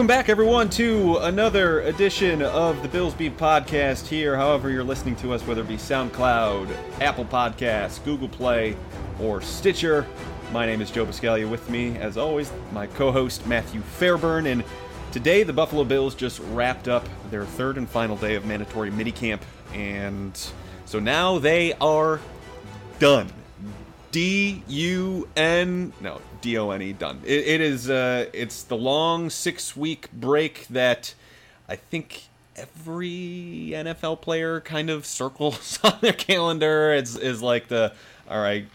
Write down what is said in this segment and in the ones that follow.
welcome back, everyone, to another edition of the Bills Beat podcast here. However, you're listening to us, whether it be SoundCloud, Apple Podcasts, Google Play, or Stitcher. My name is Joe Buscaglia. With me, as always, my co host, Matthew Fairburn. And today, the Buffalo Bills just wrapped up their third and final day of mandatory minicamp. And so now they are done. D U N no D O N E done. It, it is uh, it's the long six week break that I think every NFL player kind of circles on their calendar. It's is like the all right,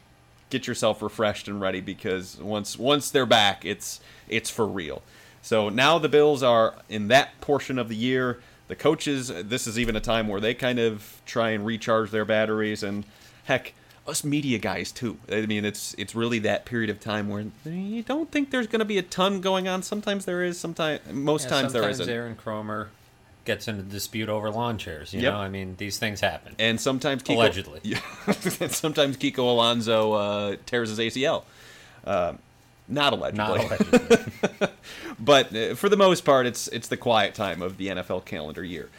get yourself refreshed and ready because once once they're back, it's it's for real. So now the Bills are in that portion of the year. The coaches, this is even a time where they kind of try and recharge their batteries and heck us media guys too. I mean, it's it's really that period of time where you don't think there's going to be a ton going on. Sometimes there is. Sometimes most Yeah, times there sometimes isn't. Aaron Kromer gets into dispute over lawn chairs. You Yep. know, I mean, these things happen. And sometimes Kiko, Allegedly. Yeah. sometimes Kiko Alonso uh, tears his ACL. Um not allegedly. Not allegedly. but uh, for the most part, it's it's the quiet time of the NFL calendar year.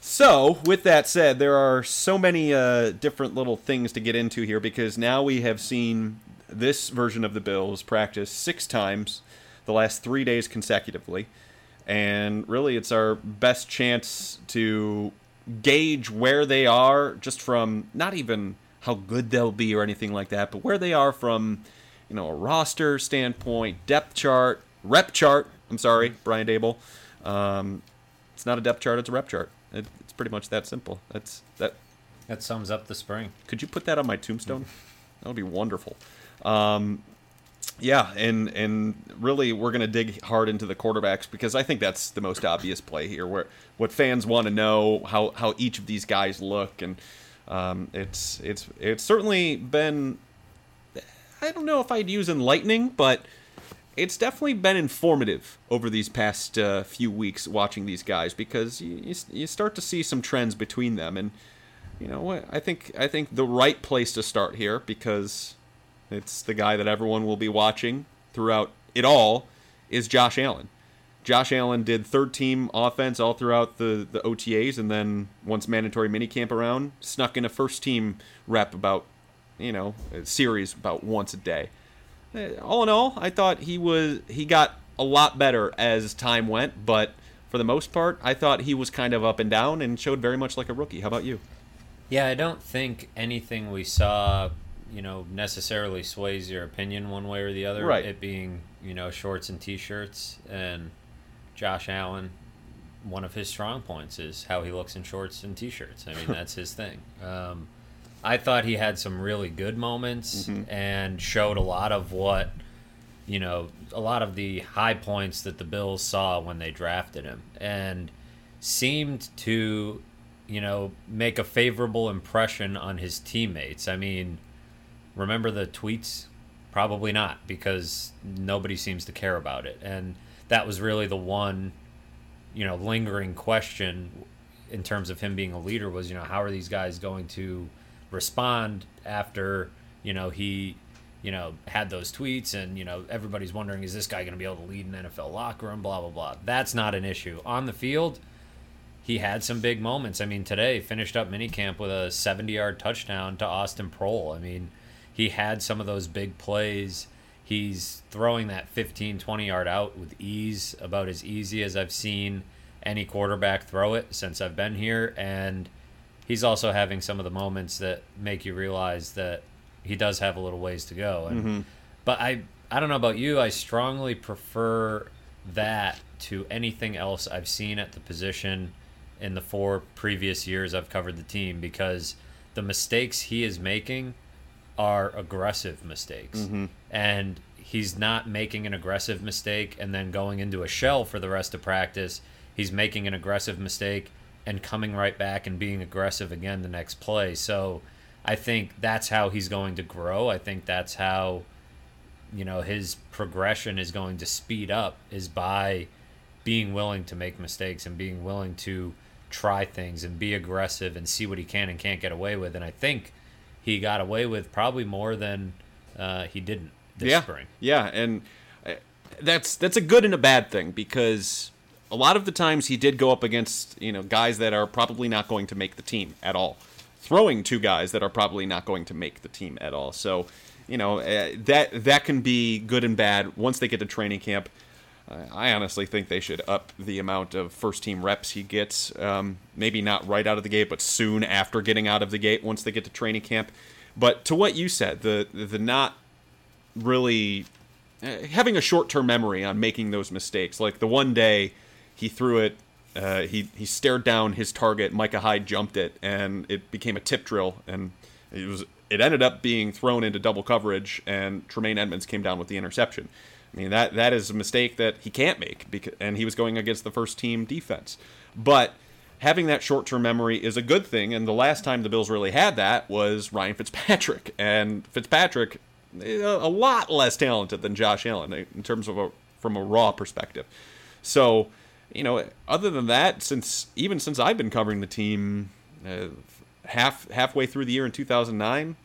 So, with that said, there are so many uh, different little things to get into here because now we have seen this version of the Bills practice six times the last three days consecutively. And really, it's our best chance to gauge where they are just from not even how good they'll be or anything like that, but where they are from, you know, a roster standpoint, depth chart, rep chart. I'm sorry, Brian Daboll. Um, it's not a depth chart; it's a rep chart. It, it's pretty much that simple. That's that. that sums up the spring. Could you put that on my tombstone? That would be wonderful. Um, yeah, and and really, we're gonna dig hard into the quarterbacks because I think that's the most obvious play here. Where what fans want to know how how each of these guys look, and um, it's it's it's certainly been. I don't know if I'd use enlightening, but it's definitely been informative over these past uh, few weeks watching these guys because you, you you start to see some trends between them, and you know what I think I think the right place to start here because it's the guy that everyone will be watching throughout it all is Josh Allen. Josh Allen did third team offense all throughout the, the OTAs, and then once mandatory minicamp around, snuck in a first team rep about, you know, series about once a day. Uh, All in all, I thought he was he got a lot better as time went, but for the most part, I thought he was kind of up and down and showed very much like a rookie. How about you? Yeah, I don't think anything we saw, you know, necessarily sways your opinion one way or the other. Right. It being, you know, shorts and t-shirts, and Josh Allen, one of his strong points is how he looks in shorts and t-shirts. I mean, that's his thing. Um, I thought he had some really good moments mm-hmm. and showed a lot of what, you know, a lot of the high points that the Bills saw when they drafted him, and seemed to you know, make a favorable impression on his teammates. I mean, remember the tweets? Probably not, because nobody seems to care about it. And that was really the one, you know, lingering question in terms of him being a leader was, you know, how are these guys going to respond after, you know, he, you know, had those tweets and, you know, everybody's wondering, is this guy going to be able to lead an NFL locker room, blah, blah, blah. That's not an issue. On the field, he had some big moments. I mean, today finished up minicamp with a 70-yard touchdown to Austin Proehl. I mean, he had some of those big plays. He's throwing that 15, 20-yard out with ease, about as easy as I've seen any quarterback throw it since I've been here. And he's also having some of the moments that make you realize that he does have a little ways to go. And mm-hmm. but I I don't know about you, I strongly prefer that to anything else I've seen at the position in the four previous years I've covered the team because the mistakes he is making are aggressive mistakes. Mm-hmm. And he's not making an aggressive mistake and then going into a shell for the rest of practice. He's making an aggressive mistake and coming right back and being aggressive again the next play. So I think that's how he's going to grow. I think that's how you know his progression is going to speed up is by being willing to make mistakes and being willing to try things and be aggressive and see what he can and can't get away with. And I think he got away with probably more than uh, he didn't this yeah, spring. Yeah, and uh, that's that's a good and a bad thing because a lot of the times he did go up against you know guys that are probably not going to make the team at all, throwing two guys that are probably not going to make the team at all. So, you know uh, that that can be good and bad once they get to training camp. Uh, I honestly think they should up the amount of first team reps he gets. Um, maybe not right out of the gate, but soon after getting out of the gate once they get to training camp. But to what you said, the the not really uh, having a short term memory on making those mistakes. Like the one day he threw it, uh, he he stared down his target. Micah Hyde jumped it, and it became a tip drill, and it was it ended up being thrown into double coverage, and Tremaine Edmunds came down with the interception. I mean that that is a mistake that he can't make, because, and he was going against the first team defense. But having that short term memory is a good thing, and the last time the Bills really had that was Ryan Fitzpatrick, and Fitzpatrick a lot less talented than Josh Allen in terms of a from a raw perspective. So, you know, other than that, since even since I've been covering the team, uh, half halfway through the year in 2009,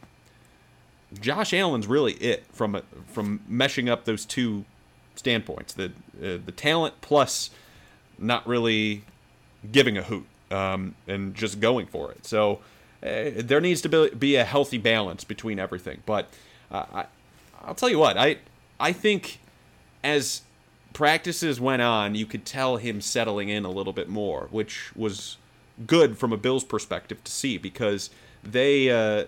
Josh Allen's really it from from meshing up those two standpoints the uh, the talent plus not really giving a hoot um, and just going for it. So uh, there needs to be, be a healthy balance between everything, but I, I'll tell you what, I I think as practices went on, you could tell him settling in a little bit more, which was good from a Bills perspective to see because they uh,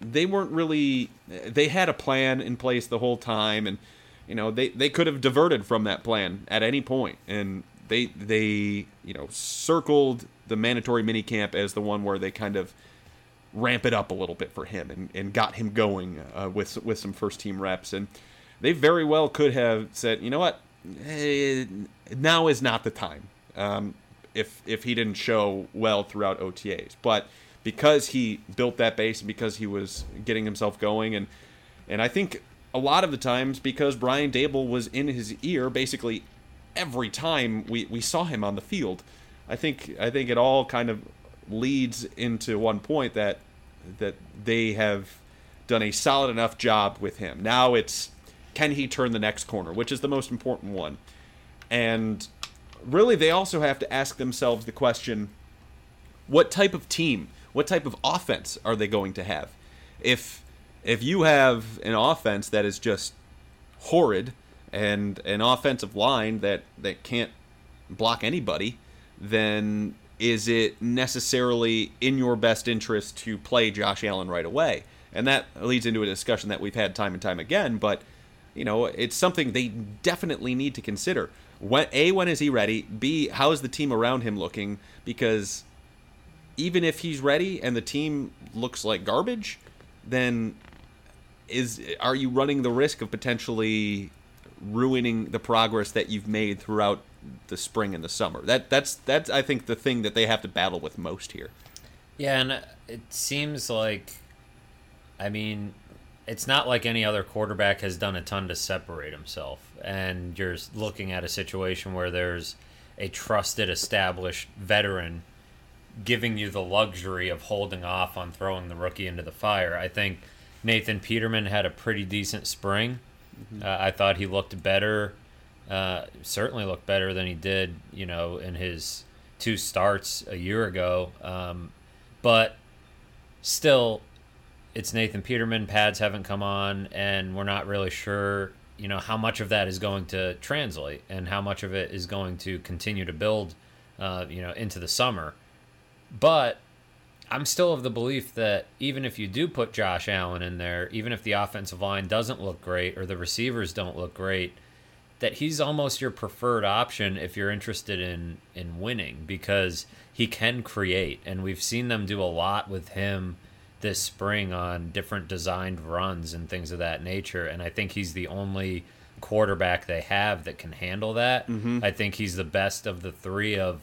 they weren't really they had a plan in place the whole time, and you know they they could have diverted from that plan at any point, and they they you know circled the mandatory minicamp as the one where they kind of ramp it up a little bit for him and, and got him going uh, with with some first team reps. And they very well could have said, you know what, now is not the time. Um, if if he didn't show well throughout OTAs, but because he built that base and because he was getting himself going and and I think a lot of the times because Brian Daboll was in his ear basically every time we, we saw him on the field. I think I think it all kind of leads into one point that that they have done a solid enough job with him. Now it's can he turn the next corner, which is the most important one. And really they also have to ask themselves the question what type of team, what type of offense are they going to have? If if you have an offense that is just horrid and an offensive line that that can't block anybody, then is it necessarily in your best interest to play Josh Allen right away? And that leads into a discussion that we've had time and time again, but you know, it's something they definitely need to consider. A, when is he ready? B, how is the team around him looking? Because even if he's ready and the team looks like garbage, then is are you running the risk of potentially ruining the progress that you've made throughout the spring and the summer. That that's that's I think the thing that they have to battle with most here. Yeah, and it seems like I mean, it's not like any other quarterback has done a ton to separate himself. And you're looking at a situation where there's a trusted, established veteran giving you the luxury of holding off on throwing the rookie into the fire. I think Nathan Peterman had a pretty decent spring. Mm-hmm. Uh, I thought he looked better uh, certainly looked better than he did, you know, in his two starts a year ago. Um, but still, it's Nathan Peterman. Pads haven't come on, and we're not really sure, you know, how much of that is going to translate and how much of it is going to continue to build, uh, you know, into the summer. But I'm still of the belief that even if you do put Josh Allen in there, even if the offensive line doesn't look great or the receivers don't look great, that he's almost your preferred option if you're interested in in winning because he can create and we've seen them do a lot with him this spring on different designed runs and things of that nature and I think he's the only quarterback they have that can handle that. Mm-hmm. I think he's the best of the three of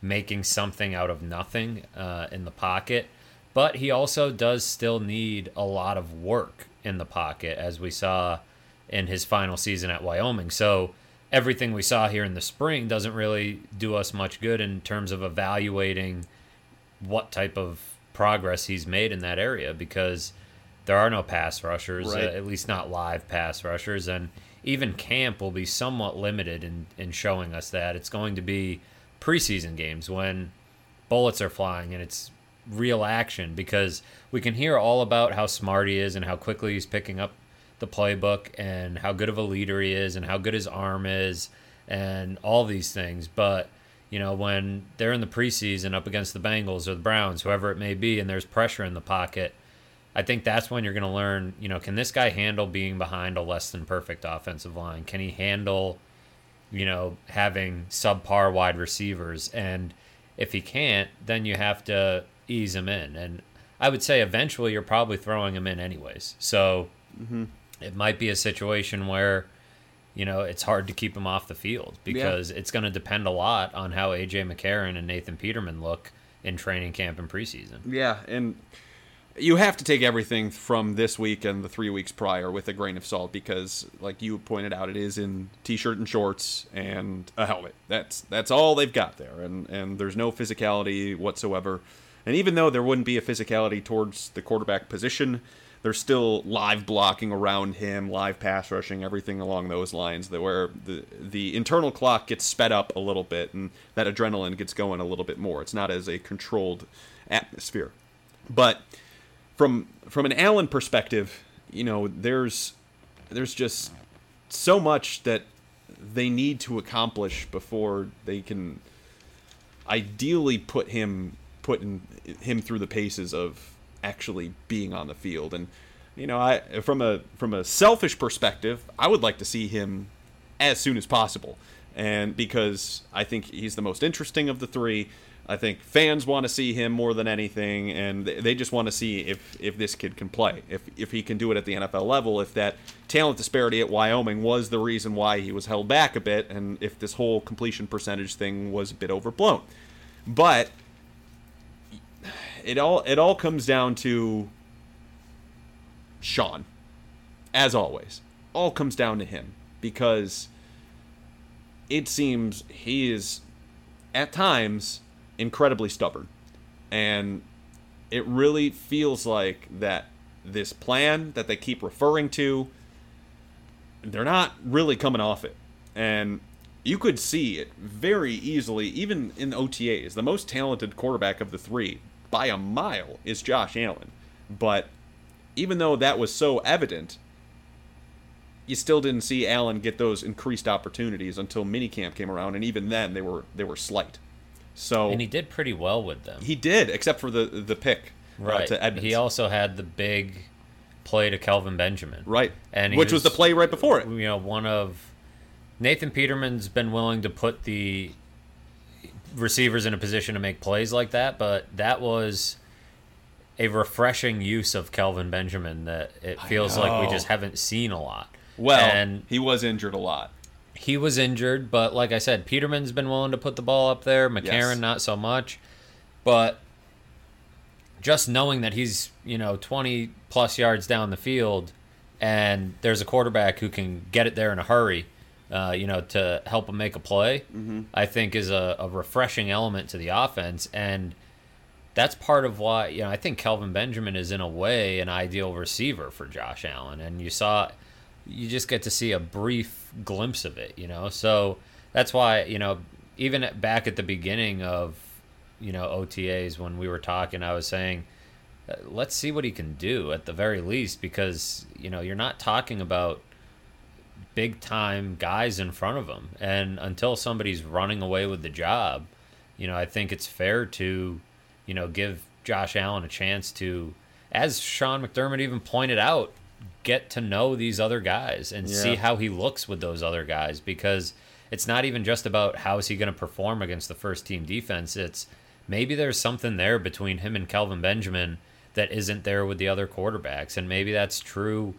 making something out of nothing uh, in the pocket. But he also does still need a lot of work in the pocket, as we saw in his final season at Wyoming. So everything we saw here in the spring doesn't really do us much good in terms of evaluating what type of progress he's made in that area because there are no pass rushers, Right. uh, at least not live pass rushers, and even camp will be somewhat limited in in showing us that it's going to be preseason games when bullets are flying and it's real action because we can hear all about how smart he is and how quickly he's picking up the playbook and how good of a leader he is and how good his arm is and all these things. But, you know, when they're in the preseason up against the Bengals or the Browns, whoever it may be, and there's pressure in the pocket, I think that's when you're going to learn, you know, can this guy handle being behind a less than perfect offensive line? Can he handle, you know, having subpar wide receivers? And if he can't, then you have to ease him in. And I would say eventually you're probably throwing him in anyways. So mm-hmm. it might be a situation where, you know, it's hard to keep him off the field because it's going to depend a lot on how AJ McCarron and Nathan Peterman look in training camp and preseason. Yeah, and you have to take everything from this week and the three weeks prior with a grain of salt because, like you pointed out, it is in t-shirt and shorts and a helmet. That's that's all they've got there, and and there's no physicality whatsoever. And even though there wouldn't be a physicality towards the quarterback position, there's still live blocking around him, live pass rushing, everything along those lines. That where the the internal clock gets sped up a little bit, and that adrenaline gets going a little bit more. It's not as a controlled atmosphere, but from from an Allen perspective, you know, there's there's just so much that they need to accomplish before they can ideally put him put in, him through the paces of actually being on the field. And you know, I from a from a selfish perspective, I would like to see him as soon as possible. And because I think he's the most interesting of the three, I think fans want to see him more than anything, and they just want to see if if this kid can play, if if he can do it at the NFL level, if that talent disparity at Wyoming was the reason why he was held back a bit, and if this whole completion percentage thing was a bit overblown. But it all it all comes down to Sean, as always. All comes down to him because it seems he is at times incredibly stubborn. And it really feels like that this plan that they keep referring to, they're not really coming off it. And you could see it very easily, even in OTAs. The most talented quarterback of the three, by a mile, is Josh Allen. But even though that was so evident, you still didn't see Allen get those increased opportunities until minicamp came around, and even then they were they were slight. So And he did pretty well with them. he did, except for the the pick uh, right. to Edmunds. he also had the big play to Kelvin Benjamin. right, And which was, the play right before it. You know, one of Nathan Peterman's been willing to put the receivers in a position to make plays like that, but that was a refreshing use of Kelvin Benjamin that it feels like we just haven't seen a lot. Well, and he was injured a lot. he was injured, but like I said, Peterman's been willing to put the ball up there. McCarron Yes. not so much, but just knowing that he's you know 20 plus yards down the field, and there's a quarterback who can get it there in a hurry, uh, you know, to help him make a play, I think is a, a refreshing element to the offense, and that's part of why you know I think Kelvin Benjamin is in a way an ideal receiver for Josh Allen, and you saw you just get to see a brief glimpse of it, you know. So that's why you know even at, back at the beginning of you know OTAs when we were talking, I was saying uh, let's see what he can do at the very least because you know you're not talking about big time guys in front of him, and until somebody's running away with the job, you know I think it's fair to you know give Josh Allen a chance to, as Sean McDermott even pointed out, get to know these other guys and see how he looks with those other guys. Because it's not even just about how is he going to perform against the first team defense. It's maybe there's something there between him and Kelvin Benjamin that isn't there with the other quarterbacks, and maybe that's true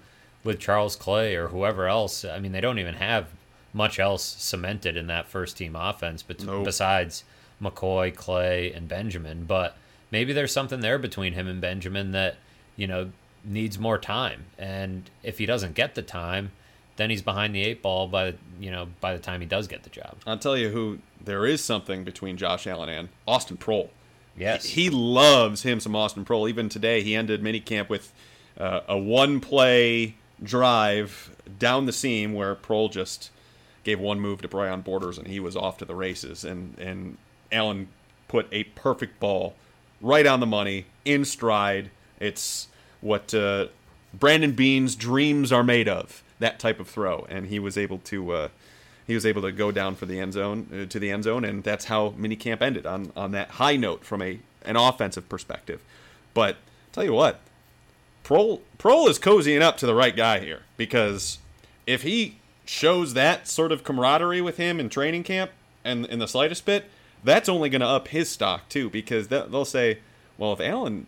with Charles Clay or whoever else. I mean, they don't even have much else cemented in that first team offense, but Nope. besides McCoy, Clay, and Benjamin. But maybe there's something there between him and Benjamin that you know needs more time, and if he doesn't get the time, then he's behind the eight ball by the you know by the time he does get the job. I'll tell you who there is something between Josh Allen and Austin Proehl. Yes. He loves him some Austin Proehl. Even today, he ended minicamp with uh, a one play drive down the seam where Proehl just gave one move to Breon Borders and he was off to the races. And, and Allen put a perfect ball right on the money, in stride. It's what uh, Brandon Beane's dreams are made of. That type of throw, and he was able to uh, he was able to go down for the end zone uh, to the end zone, and that's how minicamp ended on on that high note from a an offensive perspective. But tell you what, Proehl Proehl is cozying up to the right guy here because if he shows that sort of camaraderie with him in training camp and in the slightest bit, that's only going to up his stock too because they'll say, well, if Allen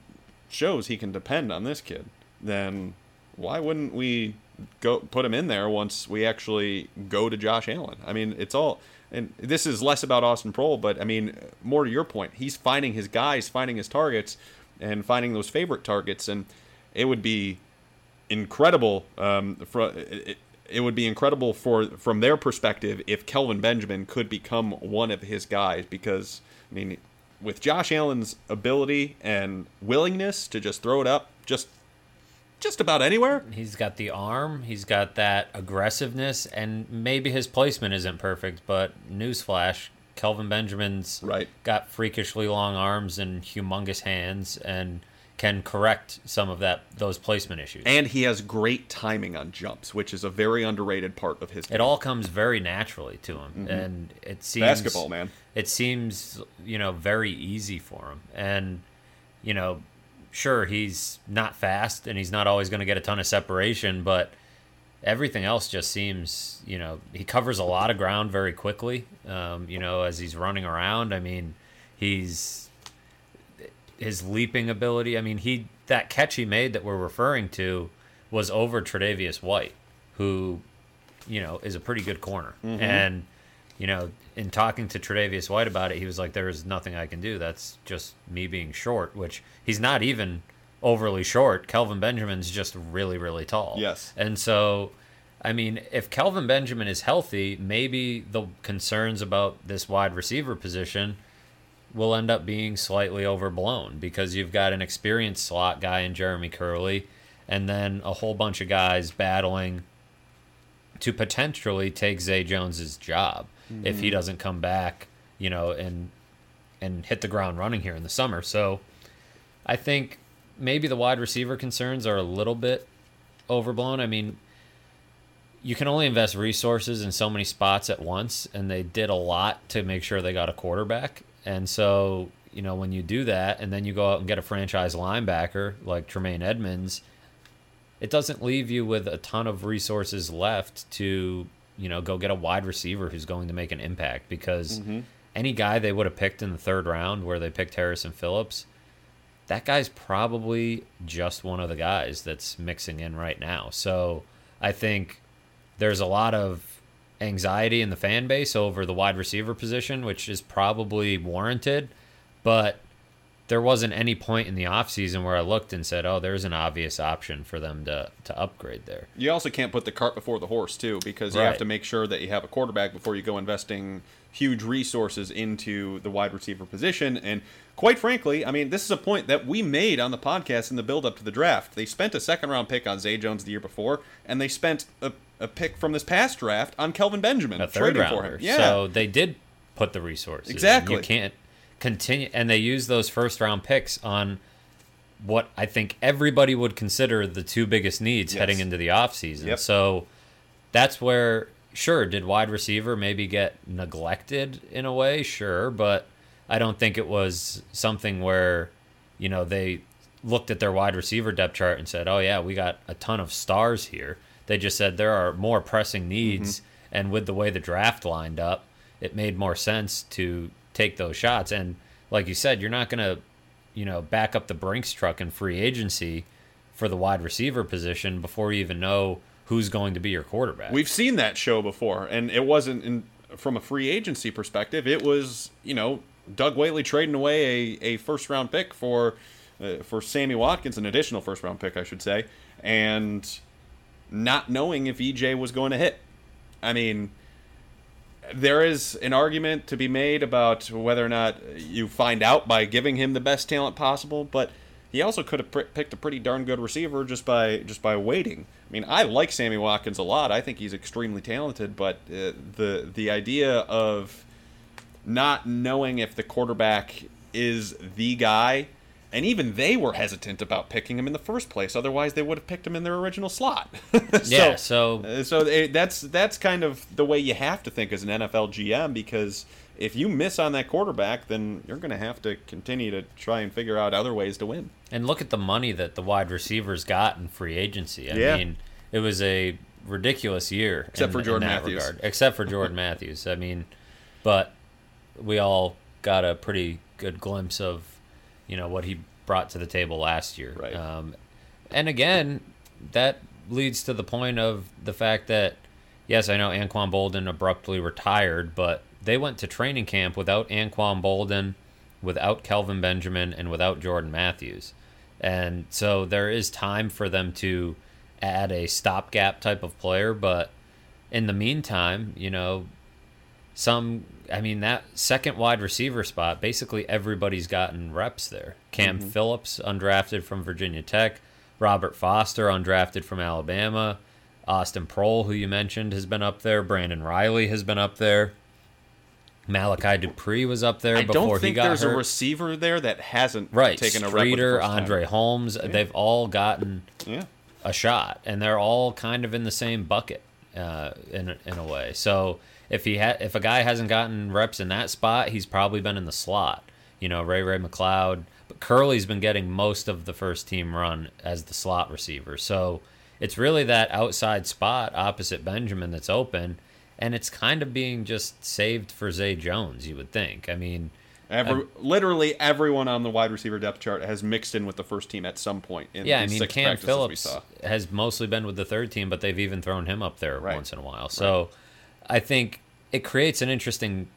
shows he can depend on this kid, then why wouldn't we go put him in there once we actually go to Josh Allen? I mean, it's all and this is less about Austin Proehl, but I mean, more to your point, he's finding his guys, finding his targets, and finding those favorite targets, and it would be incredible um, for it, it would be incredible for from their perspective if Kelvin Benjamin could become one of his guys because I mean with Josh Allen's ability and willingness to just throw it up just just about anywhere. He's got the arm, he's got that aggressiveness, and maybe his placement isn't perfect, but newsflash, Kelvin Benjamin's right. got freakishly long arms and humongous hands and can correct some of that those placement issues. And he has great timing on jumps, which is a very underrated part of his game. It all comes very naturally to him, mm-hmm. and it seems basketball man. It seems you know very easy for him, and you know, sure he's not fast and he's not always going to get a ton of separation, but everything else just seems you know he covers a lot of ground very quickly. Um, you know, as he's running around, I mean, he's his leaping ability. I mean, he that catch he made that we're referring to was over Tre'Davious White, who, you know, is a pretty good corner. Mm-hmm. And, you know, in talking to Tre'Davious White about it, he was like, "There is nothing I can do. That's just me being short." Which he's not even overly short. Kelvin Benjamin's just really, really tall. Yes. And so, I mean, if Kelvin Benjamin is healthy, maybe the concerns about this wide receiver position will end up being slightly overblown because you've got an experienced slot guy in Jeremy Kerley and then a whole bunch of guys battling to potentially take Zay Jones's job mm-hmm. if he mm-hmm. doesn't come back, you know, and and hit the ground running here in the summer. So I think maybe the wide receiver concerns are a little bit overblown. I mean, you can only invest resources in so many spots at once, and they did a lot to make sure they got a quarterback. And so, you know, when you do that and then you go out and get a franchise linebacker like Tremaine Edmunds, it doesn't leave you with a ton of resources left to, you know, go get a wide receiver who's going to make an impact because mm-hmm. any guy they would have picked in the third round where they picked Harrison Phillips, that guy's probably just one of the guys that's mixing in right now. So I think there's a lot of anxiety in the fan base over the wide receiver position, which is probably warranted. But there wasn't any point in the offseason where I looked and said, oh, there's an obvious option for them to, to upgrade there. You also can't put the cart before the horse, too, because you have to make sure that you have a quarterback before you go investing huge resources into the wide receiver position. And quite frankly, I mean, this is a point that we made on the podcast in the build up to the draft. They spent a second round pick on Zay Jones the year before, and they spent a a pick from this past draft on Kelvin Benjamin, a third rounder. Yeah. So they did put the resources. Exactly. You can't continue, and they use those first round picks on what I think everybody would consider the two biggest needs yes. heading into the offseason. Yep. So that's where, sure, did wide receiver maybe get neglected in a way? Sure, but I don't think it was something where, you know, they looked at their wide receiver depth chart and said, oh, yeah, we got a ton of stars here. They just said there are more pressing needs, mm-hmm. and with the way the draft lined up, it made more sense to take those shots. And like you said, you're not going to, you know, back up the Brinks truck in free agency for the wide receiver position before you even know who's going to be your quarterback. We've seen that show before, and it wasn't in, from a free agency perspective. It was, you know, Doug Whaley trading away a, a first round pick for uh, for Sammy Watkins, an additional first round pick, I should say, and not knowing if EJ was going to hit. I mean, there is an argument to be made about whether or not you find out by giving him the best talent possible, but he also could have pr- picked a pretty darn good receiver just by just by waiting. I mean, I like Sammy Watkins a lot. I think he's extremely talented, but uh, the the idea of not knowing if the quarterback is the guy, and even they were hesitant about picking him in the first place. Otherwise, they would have picked him in their original slot. so, yeah, so uh, so it, that's that's kind of the way you have to think as an NFL GM because if you miss on that quarterback, then you're going to have to continue to try and figure out other ways to win. And look at the money that the wide receivers got in free agency. I Yeah. mean, it was a ridiculous year, Except in- for Jordan that Matthews. regard. Except for Jordan Matthews. I mean, but we all got a pretty good glimpse of, you know, what he brought to the table last year. Right. Um, and again, that leads to the point of the fact that, yes, I know Anquan Boldin abruptly retired, but they went to training camp without Anquan Boldin, without Kelvin Benjamin, and without Jordan Matthews. And so there is time for them to add a stopgap type of player, but in the meantime, you know, some I mean that second wide receiver spot, basically everybody's gotten reps there. Cam Phillips, undrafted from Virginia Tech, Robert Foster, undrafted from Alabama, Austin Proehl, who you mentioned, has been up there, Brandon Reilly has been up there. Malachi Dupre was up there I before don't he think got there's hurt. a receiver there that hasn't right, taken a Streater, first time. Andre Holmes, they've all gotten Yeah. a shot, and they're all kind of in the same bucket uh, in in a way. So if he ha- if a guy hasn't gotten reps in that spot, he's probably been in the slot. You know, Ray Ray McCloud, but Kerley's been getting most of the first team run as the slot receiver. So it's really that outside spot opposite Benjamin that's open, and it's kind of being just saved for Zay Jones. You would think. I mean. Every, um, literally everyone on the wide receiver depth chart has mixed in with the first team at some point in Yeah, I mean Cam Phillips has mostly been with the third team, but they've even thrown him up there Right. once in a while. So I think it creates an interesting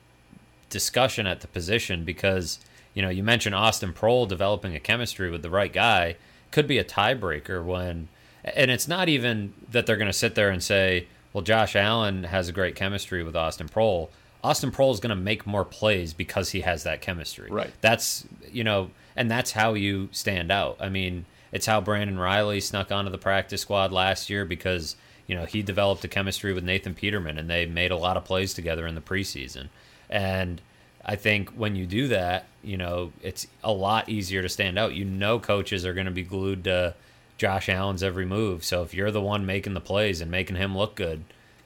discussion at the position because you know you mentioned Austin Proehl developing a chemistry with the right guy could be a tiebreaker when, and it's not even that they're going to sit there and say, well, Josh Allen has a great chemistry with Austin Proehl. Austin Proehl is going to make more plays because he has that chemistry. Right. That's you know, and that's how you stand out. I mean, it's how Brandon Reilly snuck onto the practice squad last year because you know he developed a chemistry with Nathan Peterman, and they made a lot of plays together in the preseason. And I think when you do that, you know, it's a lot easier to stand out. You know, coaches are going to be glued to Josh Allen's every move. So if you're the one making the plays and making him look good,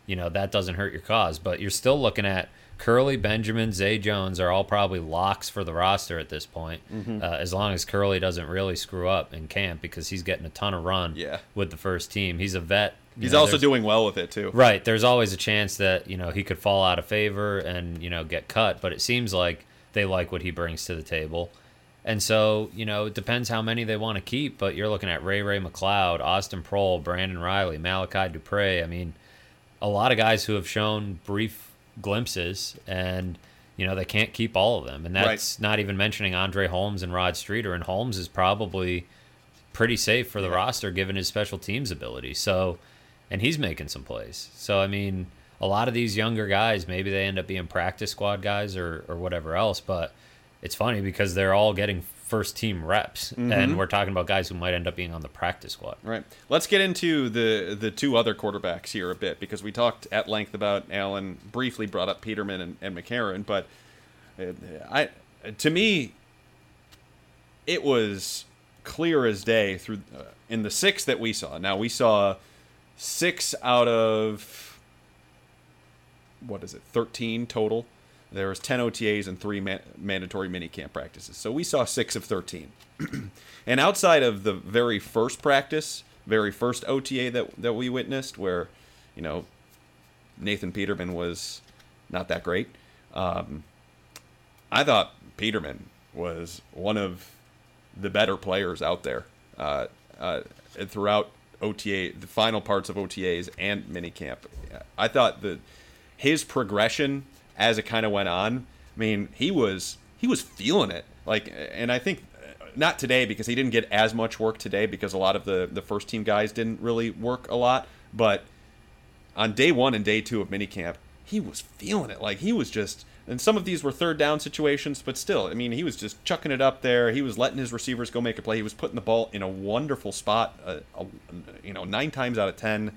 you know that doesn't hurt your cause. But you're still looking at Kerley, Benjamin, Zay Jones are all probably locks for the roster at this point, Mm-hmm. uh, as long as Kerley doesn't really screw up in camp because he's getting a ton of run Yeah. with the first team. He's a vet. He's know, also doing well with it too. Right. There's always a chance that, you know, he could fall out of favor and, you know, get cut, but it seems like they like what he brings to the table. And so, you know, it depends how many they want to keep, but you're looking at Ray Ray McCloud, Austin Proehl, Brandon Reilly, Malachi Dupre. I mean, a lot of guys who have shown brief glimpses and you know they can't keep all of them and that's not even mentioning Andre Holmes and Rod Streater and Holmes is probably pretty safe for the roster given his special teams ability so and he's making some plays so I mean a lot of these younger guys maybe they end up being practice squad guys or or whatever else but it's funny because they're all getting first team reps and we're talking about guys who might end up being on the practice squad Right. Let's get into the the two other quarterbacks here a bit because we talked at length about Allen. Briefly brought up Peterman and, and McCarron, but uh, I to me it was clear as day through uh, in the six that we saw. Now we saw six out of what is it, thirteen total. There was ten OTAs and three man- mandatory minicamp practices, so we saw six of thirteen. And outside of the very first practice, very first OTA that that we witnessed, where you know Nathan Peterman was not that great, um, I thought Peterman was one of the better players out there uh, uh, throughout OTA, the final parts of OTAs and minicamp. I thought that his progression as it kind of went on. I mean, he was he was feeling it. Like, and I think uh, not today because he didn't get as much work today because a lot of the the first team guys didn't really work a lot. But on day one and day two of minicamp, he was feeling it. Like he was just And some of these were third down situations, but still, I mean, he was just chucking it up there. He was letting his receivers go make a play. He was putting the ball in a wonderful spot, uh, you know, nine times out of ten.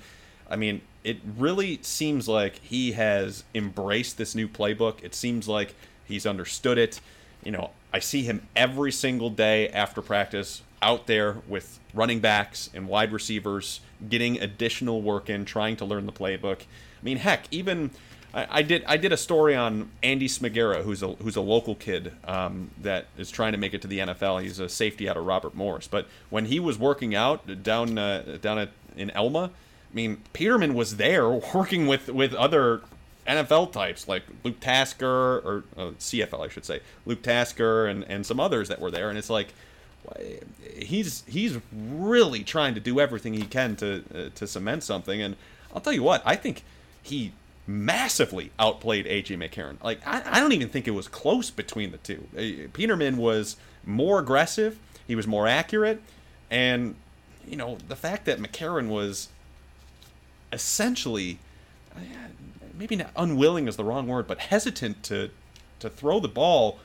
I mean, it really seems like he has embraced this new playbook. It seems like he's understood it. You know, I see him every single day after practice out there with running backs and wide receivers, getting additional work in, trying to learn the playbook. I mean, heck, even I, I did I did a story on Andy Smigera, who's a who's a local kid um, that is trying to make it to the NFL. He's a safety out of Robert Morris, but when he was working out down uh, down at in Elma, I mean, Peterman was there working with with other NFL types like Luke Tasker or uh, CFL, I should say, Luke Tasker and and some others that were there, and it's like he's he's really trying to do everything he can to uh, to cement something. And I'll tell you what, I think he massively outplayed AJ McCarron. Like I, I don't even think it was close between the two. Peterman was more aggressive, he was more accurate, and you know the fact that McCarron was essentially maybe not unwilling is the wrong word, but hesitant to to throw the ball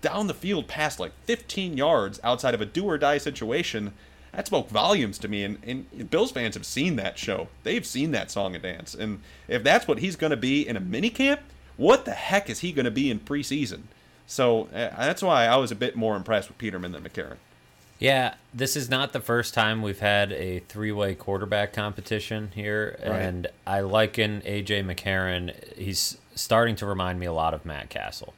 down the field past like 15 yards outside of a do or die situation, that spoke volumes to me. And, and Bills fans have seen that show. They've seen that song and dance. And if that's what he's going to be in a mini camp, what the heck is he going to be in preseason? So uh, that's why I was a bit more impressed with Peterman than McCarron. Yeah, this is not the first time we've had a three-way quarterback competition here, right. and I liken AJ McCarron. He's starting to remind me a lot of Matt Cassel.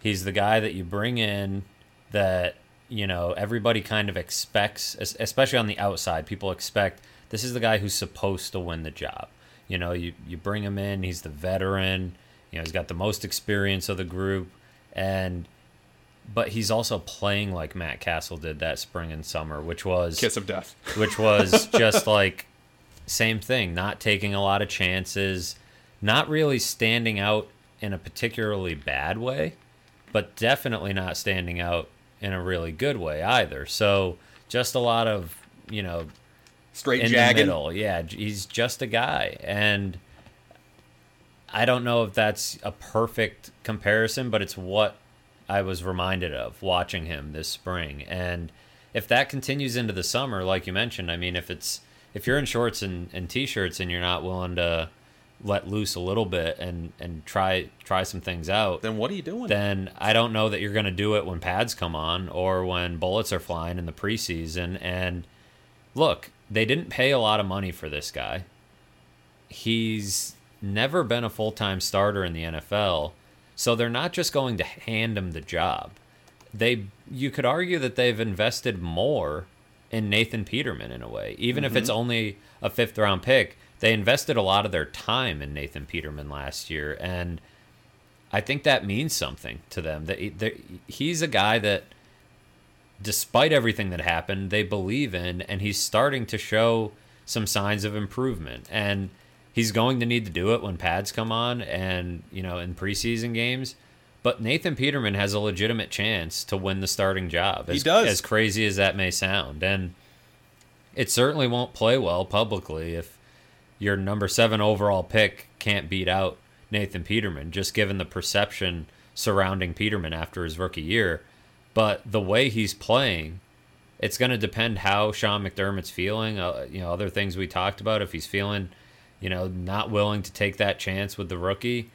He's the guy that you bring in that you know everybody kind of expects, especially on the outside. People expect this is the guy who's supposed to win the job. You know, you you bring him in. He's the veteran. You know, he's got the most experience of the group, and but he's also playing like Matt Cassel did that spring and summer, which was kiss of death, which was just like same thing, not taking a lot of chances, not really standing out in a particularly bad way but definitely not standing out in a really good way either. So just a lot of you know straight in jagging. the middle. Yeah, he's just a guy, and I don't know if that's a perfect comparison, but it's what I was reminded of watching him this spring. And if that continues into the summer, like you mentioned, I mean, if it's if you're in shorts and, and t-shirts and you're not willing to let loose a little bit and and try try some things out then what are you doing? then i don't know that you're going to do it when pads come on or when bullets are flying in the preseason. And look they didn't pay a lot of money for this guy. He's never been a full-time starter in the nfl so they're not just going to hand him the job. They you could argue that they've invested more in nathan peterman in a way even mm-hmm. if it's only a fifth round pick they invested a lot of their time in Nathan Peterman last year, and I think that means something to them. That he's a guy that, despite everything that happened, they believe in, and he's starting to show some signs of improvement. And he's going to need to do it when pads come on, and you know, in preseason games. But Nathan Peterman has a legitimate chance to win the starting job. As, he does. As crazy as that may sound, and it certainly won't play well publicly if your number seven overall pick can't beat out Nathan Peterman, just given the perception surrounding Peterman after his rookie year. But the way he's playing, it's going to depend how Sean McDermott's feeling. Uh, you know, other things we talked about. If he's feeling, you know, not willing to take that chance with the rookie,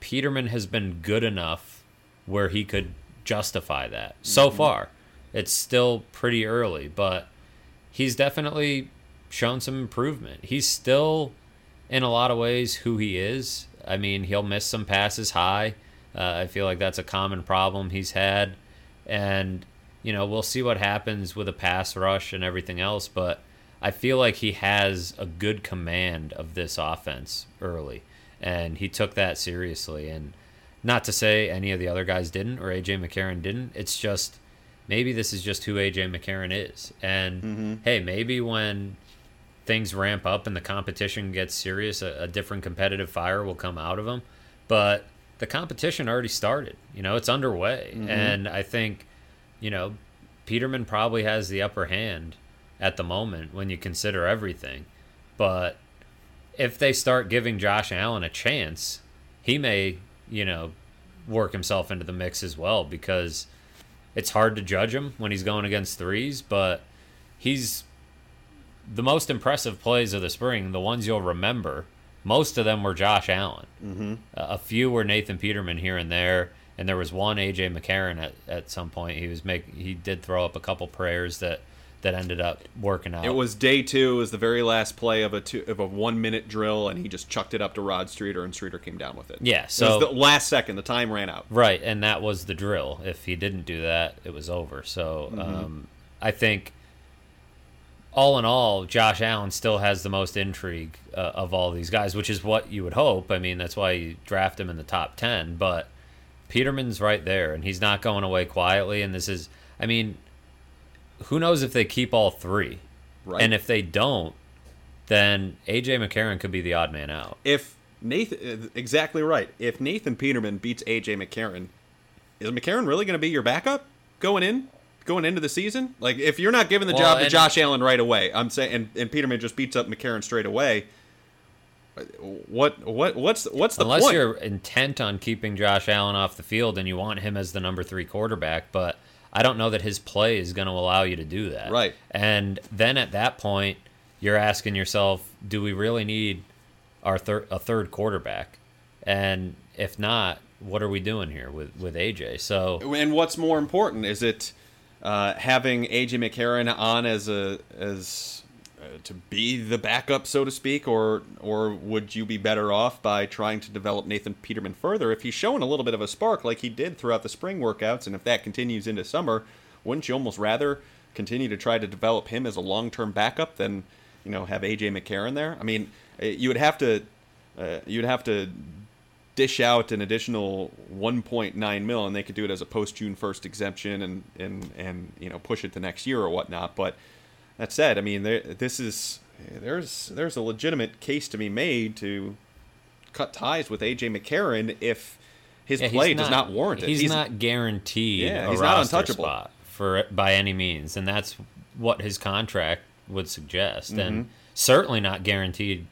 Peterman has been good enough where he could justify that. So mm-hmm. far, it's still pretty early, but he's definitely shown some improvement. He's still, in a lot of ways, who he is. I mean, he'll miss some passes high. Uh, I feel like that's a common problem he's had. And, you know, we'll see what happens with a pass rush and everything else. But I feel like he has a good command of this offense early. And he took that seriously. And not to say any of the other guys didn't or AJ McCarron didn't. It's just maybe this is just who AJ McCarron is. And mm-hmm. hey, maybe when things ramp up and the competition gets serious, a, a different competitive fire will come out of them. But the competition already started. You know, it's underway, mm-hmm. and I think, you know, Peterman probably has the upper hand at the moment when you consider everything. But if they start giving Josh Allen a chance, he may, you know, work himself into the mix as well because it's hard to judge him when he's going against threes, but he's the most impressive plays of the spring, the ones you'll remember. Most of them were Josh Allen. Mm-hmm. Uh, a few were Nathan Peterman here and there, and there was one AJ McCarron at, at some point. He was make he did throw up a couple prayers that that ended up working out. It was day two. It was the very last play of a two, of a one minute drill, and he just chucked it up to Rod Streater, and Streater came down with it. Yeah, so so the last second, the time ran out. Right, and that was the drill. If he didn't do that, it was over. So Mm-hmm. um, I think, all in all, Josh Allen still has the most intrigue uh, of all these guys, which is what you would hope. I mean, that's why you draft him in the top ten. But Peterman's right there, and he's not going away quietly. And this is, I mean, who knows if they keep all three? Right. And if they don't, then AJ McCarron could be the odd man out. if Nathan, exactly right. If Nathan Peterman beats AJ McCarron, is McCarron really going to be your backup going in, going into the season? Like, if you're not giving the Well, job to Josh Allen right away, I'm saying, and, and Peterman just beats up McCarron straight away. What what what's what's the Unless point? you're intent on keeping Josh Allen off the field and you want him as the number three quarterback, but I don't know that his play is going to allow you to do that. Right. And then at that point, you're asking yourself, do we really need our third a third quarterback? And if not, what are we doing here with with AJ? So And what's more important is it uh, having AJ McCarron on as a as uh, to be the backup, so to speak, or or would you be better off by trying to develop Nathan Peterman further if he's showing a little bit of a spark like he did throughout the spring workouts, and if that continues into summer, wouldn't you almost rather continue to try to develop him as a long term backup than you know have AJ McCarron there? I mean, eh, you would have to uh, you'd have to dish out an additional 1.9 mil, and they could do it as a post June 1st exemption, and and and you know push it to next year or whatnot. But that said, I mean, there, this is there's there's a legitimate case to be made to cut ties with AJ McCarron if his Yeah, he's play does not warrant it. He's, not guaranteed Yeah, a he's not untouchable. spot for by any means, and that's what his contract would suggest, Mm-hmm. and certainly not guaranteed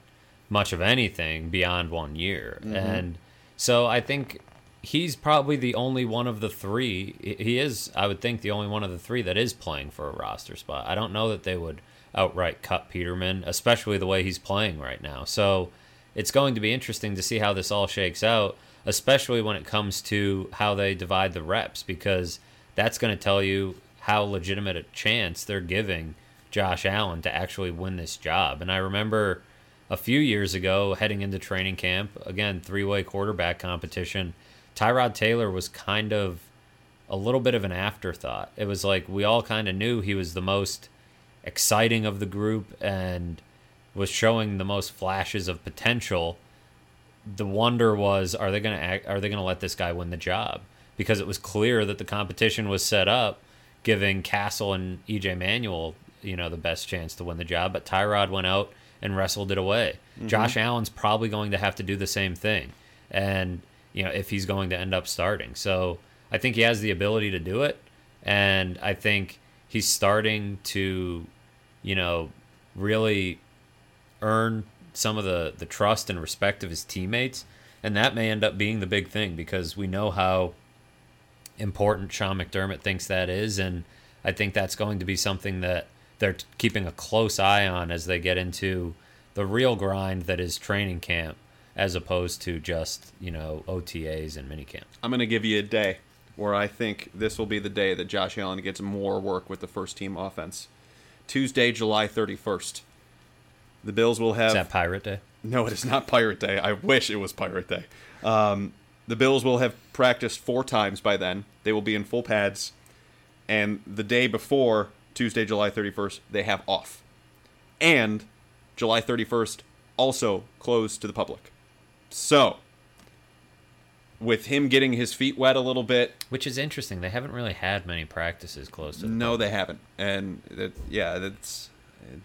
much of anything beyond one year. Mm-hmm. And so I think he's probably the only one of the three. he- is, I would think, the only one of the three that is playing for a roster spot. I don't know that they would outright cut Peterman, especially the way he's playing right now. So it's going to be interesting to see how this all shakes out, especially when it comes to how they divide the reps, because that's going to tell you how legitimate a chance they're giving Josh Allen to actually win this job. And I remember a few years ago, heading into training camp, again, three way quarterback competition, Tyrod Taylor was kind of a little bit of an afterthought. It was like we all kind of knew he was the most exciting of the group and was showing the most flashes of potential. The wonder was, are they going to are they going to let this guy win the job? Because it was clear that the competition was set up, giving Cassel and EJ Manuel, you know, the best chance to win the job. But Tyrod went out and wrestled it away. Mm-hmm. Josh Allen's probably going to have to do the same thing, and you know, if he's going to end up starting. So I think he has the ability to do it, and I think he's starting to, you know, really earn some of the the trust and respect of his teammates, and that may end up being the big thing because we know how important Sean McDermott thinks that is, and I think that's going to be something that they're keeping a close eye on as they get into the real grind that is training camp, as opposed to just you know OTAs and minicamp. I'm going to give you a day where I think this will be the day that Josh Allen gets more work with the first team offense. Tuesday, July 31st. The Bills will have Is that Pirate Day? No, it is not Pirate Day. I wish it was Pirate Day. Um, the Bills will have practiced four times by then. They will be in full pads. And the day before, Tuesday, July 31st, they have off. And July 31st, also closed to the public. So, with him getting his feet wet a little bit, Which is interesting. They haven't really had many practices close to. The no, they haven't. And that, yeah, that's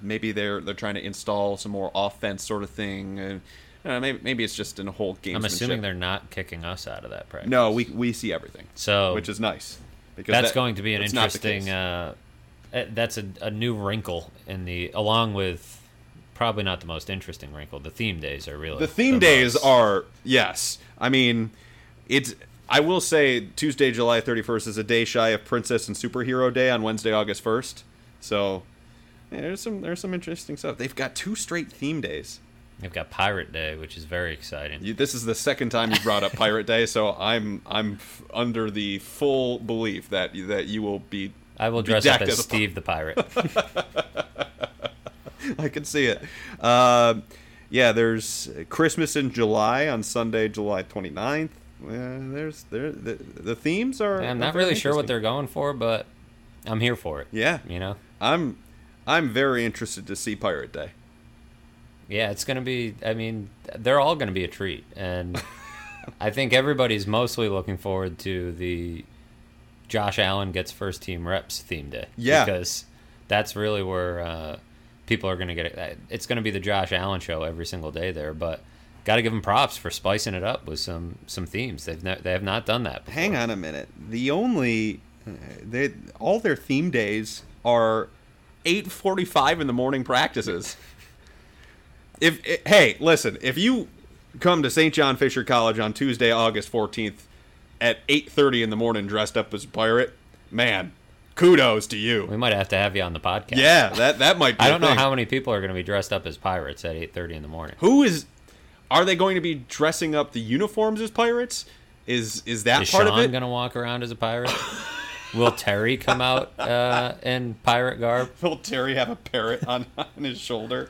maybe they're they're trying to install some more offense sort of thing. And uh, maybe maybe it's just in a whole game. I'm assuming they're not kicking us out of that practice. No, we we see everything, So which is nice. Because that's that- going to be an that's not the interesting. Uh, Uh, that's a, a new wrinkle in the along with probably not the most interesting wrinkle. The theme days are really the theme the days most. are yes. I mean, it's I will say Tuesday, July 31st is a day shy of Princess and Superhero Day on Wednesday, August 1st. So yeah, there's some there's some interesting stuff. They've got two straight theme days. They've got Pirate Day, which is very exciting. You, this is the second time you brought up Pirate Day, so I'm I'm f- under the full belief that that you will be. I will dress up as a- Steve the Pirate. I can see it. Um yeah, there's Christmas in July on Sunday, July 29th. Uh, there's there the, the themes are. I'm not really sure what they're going for, but I'm here for it. Yeah, You know? I'm I'm very interested to see Pirate Day. Yeah, it's going to be, I mean, they're all going to be a treat. And I think everybody's mostly looking forward to the Josh Allen gets first team reps theme day. Yeah. Because that's really where uh, people are going to get it. It's going to be the Josh Allen show every single day there, but. Got to give them props for spicing it up with some some themes. They've ne- they have not done that. Before. Hang on a minute. The only they all their theme days are 8:45 in the morning practices. If eh, hey, listen, if you come to St. John Fisher College on Tuesday, August 14th at 8:30 in the morning dressed up as a pirate, man, kudos to you. We might have to have you on the podcast. Yeah, that that might be I don't know thing. how many people are going to be dressed up as pirates at 8:30 in the morning. Who is are they going to be dressing up the uniforms as pirates? Is is that Is part Sean of it? going to walk around as a pirate? Will Terry come out uh, in pirate garb? Will Terry have a parrot on, on his shoulder?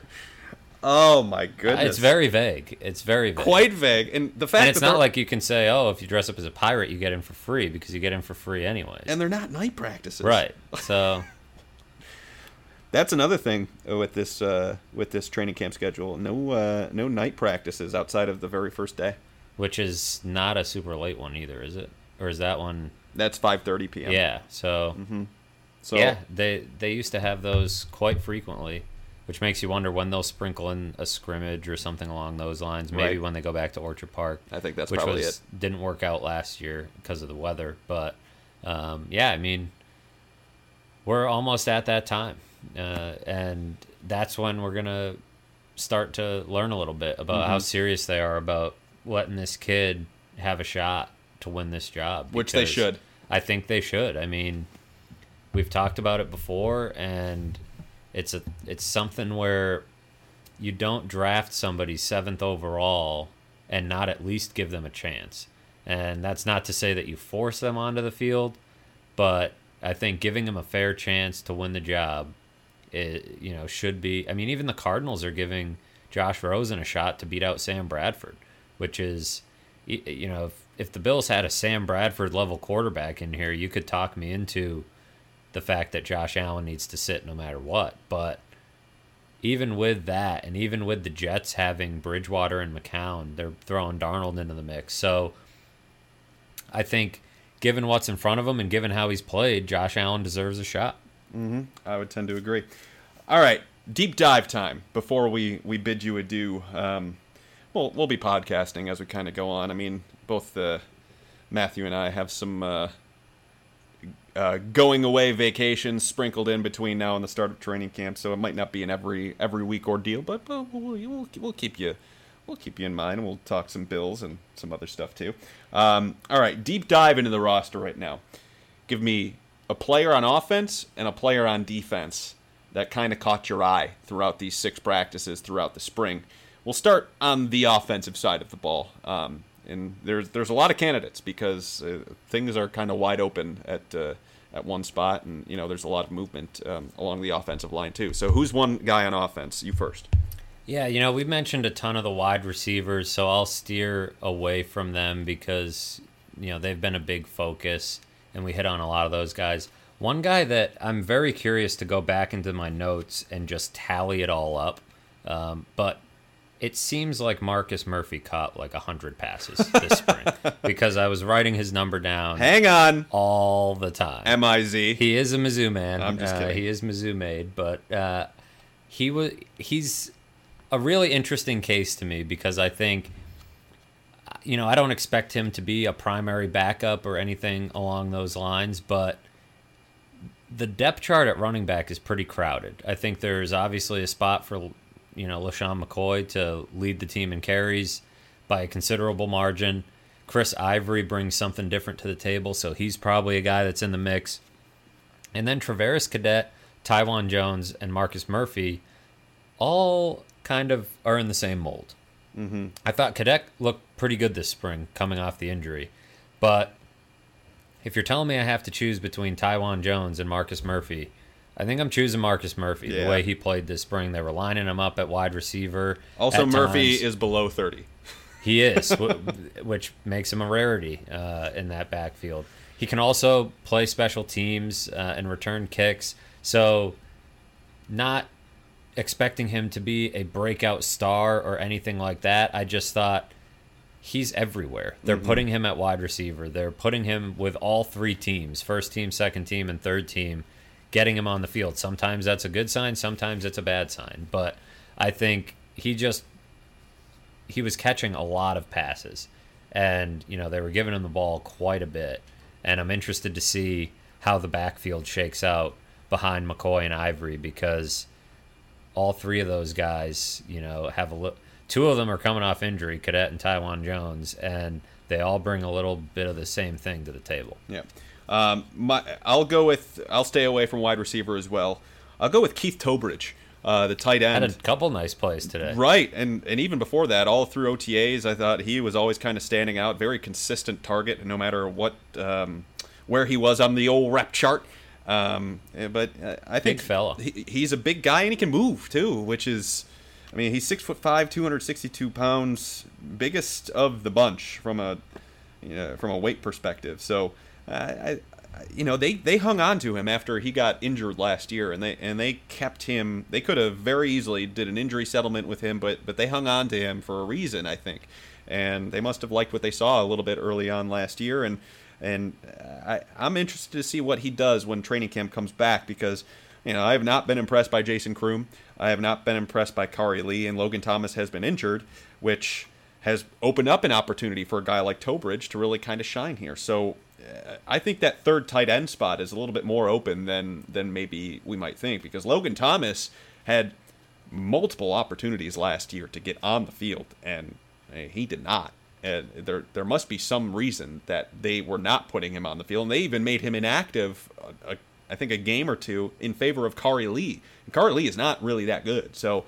Oh my goodness! It's very vague. It's very vague. quite vague, and the fact and it's not like you can say, "Oh, if you dress up as a pirate, you get in for free," because you get in for free anyways. and they're not night practices. right. So That's another thing with this uh, with this training camp schedule. No uh, no night practices outside of the very first day. which is not a super late one either, is it? Or is that one? That's 5:30 p.m. Yeah. So So yeah, they they used to have those quite frequently, which makes you wonder when they'll sprinkle in a scrimmage or something along those lines. Maybe Right. when they go back to Orchard Park. I think that's which probably was didn't work out last year because of the weather. But um, yeah, I mean, we're almost at that time, uh, and that's when we're gonna start to learn a little bit about Mm-hmm. how serious they are about letting this kid have a shot to win this job. Which they should. I think they should. I mean, we've talked about it before, and it's a it's something where you don't draft somebody seventh overall and not at least give them a chance. And that's not to say that you force them onto the field, but I think giving them a fair chance to win the job, it, you know, should be. I mean, even the Cardinals are giving Josh Rosen a shot to beat out Sam Bradford, which is, you know, if, if the Bills had a Sam Bradford level quarterback in here, you could talk me into the fact that Josh Allen needs to sit no matter what. But even with that, and even with the Jets having Bridgewater and McCown, they're throwing Darnold into the mix. So I think, given what's in front of him and given how he's played, Josh Allen deserves a shot. I would tend to agree. All right, deep dive time before we we bid you adieu. Um, we'll we'll be podcasting as we kind of go on. I mean, both uh, Matthew and I have some uh, uh, going away vacations sprinkled in between now and the start of training camp, so it might not be an every every week ordeal, but we'll we'll, we'll, we'll keep you. We'll keep you in mind, we'll talk some Bills and some other stuff too. Um, all right, deep dive into the roster right now. Give me a player on offense and a player on defense that kind of caught your eye throughout these six practices throughout the spring. We'll start on the offensive side of the ball, um, and there's there's a lot of candidates because uh, things are kind of wide open at uh, at one spot, and you know there's a lot of movement um, along the offensive line too. So who's one guy on offense? You first. Yeah, you know, we've mentioned a ton of the wide receivers, so I'll steer away from them because, you know, they've been a big focus and we hit on a lot of those guys. One guy that I'm very curious to go back into my notes and just tally it all up, um, but it seems like Marcus Murphy caught like 100 passes this spring because I was writing his number down Hang on, all the time. M I Z. He is a Mizzou man. I'm just Uh, kidding. he is Mizzou made, but uh, he was he's a really interesting case to me because I think you know I don't expect him to be a primary backup or anything along those lines, but the depth chart at running back is pretty crowded. I think there's obviously a spot for you know LeSean McCoy to lead the team in carries by a considerable margin. Chris Ivory brings something different to the table, so he's probably a guy that's in the mix. And then Travaris Cadet, Taiwan Jones, and Marcus Murphy all kind of are in the same mold. Mm-hmm. I thought Cadet looked pretty good this spring coming off the injury. But if you're telling me I have to choose between Taiwan Jones and Marcus Murphy, I think I'm choosing Marcus Murphy Yeah. the way he played this spring. They were lining him up at wide receiver. Also, Murphy times. is below 30. He is, wh- which makes him a rarity uh, in that backfield. He can also play special teams uh, and return kicks. So, not expecting him to be a breakout star or anything like that. I just thought he's everywhere. They're putting him at wide receiver. They're putting him with all three teams first team, second team, and third team getting him on the field. Sometimes that's a good sign, sometimes it's a bad sign. But I think he just he was catching a lot of passes and you know they were giving him the ball quite a bit and i'm interested to see how the backfield shakes out behind mccoy and ivory because all three of those guys you know have a li- two of them are coming off injury cadet and taiwan jones and they all bring a little bit of the same thing to the table Yeah. Um, my, I'll go with. I'll stay away from wide receiver as well. I'll go with Keith Towbridge, uh, the tight end. had a couple nice plays today Right, and and even before that, all through OTAs, I thought he was always kind of standing out. Very consistent target, no matter what um, where he was on the old rep chart. Um, eh, but uh, I think Big fella. He, he's a big guy and he can move too, which is, I mean, he's six foot five, two hundred sixty-two pounds, biggest of the bunch from a, you know, from a weight perspective. So, I, you know, they they hung on to him after he got injured last year, and they and they kept him. They could have very easily did an injury settlement with him, but but they hung on to him for a reason, I think, and they must have liked what they saw a little bit early on last year, and and I I'm interested to see what he does when training camp comes back because. You know, I have not been impressed by Jason Croom. I have not been impressed by Khari Lee, and Logan Thomas has been injured, which has opened up an opportunity for a guy like Towbridge to really kind of shine here. So uh, I think that third tight end spot is a little bit more open than than maybe we might think because Logan Thomas had multiple opportunities last year to get on the field and uh, he did not. And there there must be some reason that they were not putting him on the field, and they even made him inactive. uh, I think a game or two in favor of Khari Lee. And Khari Lee is not really that good, so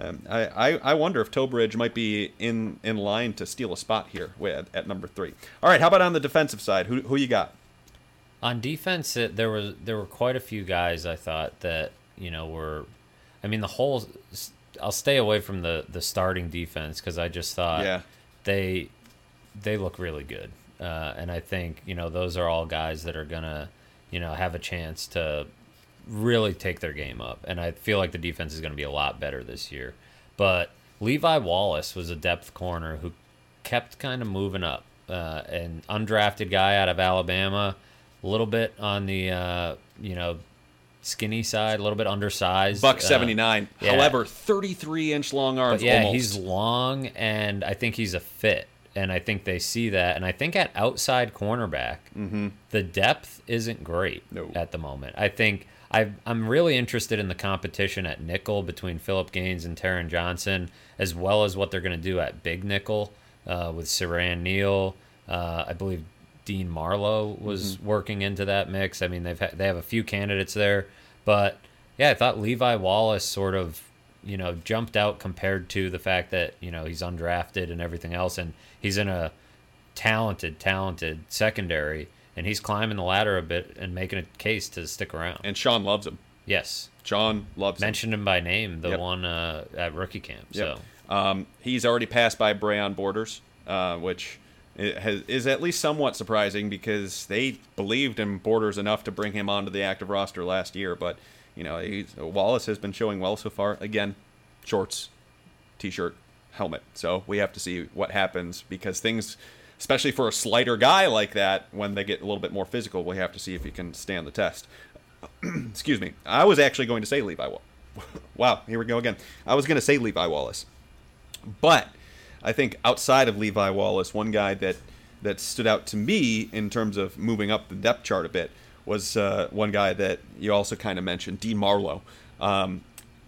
um, I, I I wonder if Towbridge might be in in line to steal a spot here with, at number three. All right, how about on the defensive side? Who who you got? On defense, it, there was there were quite a few guys I thought that you know were, I mean the whole. I'll stay away from the the starting defense because I just thought Yeah. they they look really good, uh, and I think you know those are all guys that are gonna you know have a chance to really take their game up, and I feel like the defense is going to be a lot better this year. But Levi Wallace was a depth corner who kept kind of moving up, uh, an undrafted guy out of Alabama, a little bit on the uh, you know skinny side, a little bit undersized. Buck uh, seventy nine. yeah. However, thirty three inch long arms. but yeah, almost. he's long, and I think he's a fit, and I think they see that, and I think at outside cornerback, the depth isn't great No. at the moment. I think I I'm really interested in the competition at nickel between Philip Gaines and Taron Johnson, as well as what they're going to do at big nickel uh, with Siran Neal. Uh, I believe Dean Marlowe was working into that mix. I mean, they've ha- they have a few candidates there, but yeah, I thought Levi Wallace sort of you know jumped out compared to the fact that you know he's undrafted and everything else, and he's in a talented, talented secondary, and he's climbing the ladder a bit and making a case to stick around. and Sean loves him. yes, Sean loves him. mentioned him by name, the Yep. one uh, at rookie camp. Yep. So Um, he's already passed by Breon Borders, uh, which has, is at least somewhat surprising because they believed in Borders enough to bring him onto the active roster last year. But you know, he's, Wallace has been showing well so far. Again, shorts, t-shirt, helmet. So we have to see what happens because things, especially for a slighter guy like that, when they get a little bit more physical, we have to see if he can stand the test. Excuse me. I was actually going to say Levi. Wa- wow, here we go again. I was going to say Levi Wallace. But I think outside of Levi Wallace, one guy that that stood out to me in terms of moving up the depth chart a bit was uh, one guy that you also kind of mentioned, Dean Marlowe. Um,